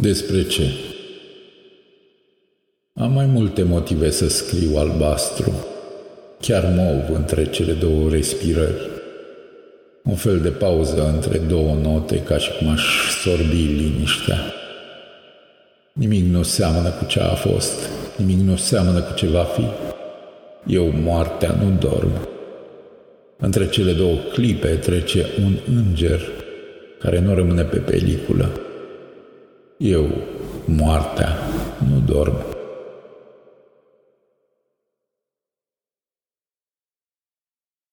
Despre ce? Am mai multe motive să scriu albastru, chiar mov între cele două respirări. Un fel de pauză între două note, ca și cum aș sorbi liniștea. Nimic nu seamănă cu ce a fost, nimic nu seamănă cu ce va fi. Eu, moartea, nu dorm. Între cele două clipe trece un înger care nu rămâne pe peliculă. Eu, moartea, nu dorm.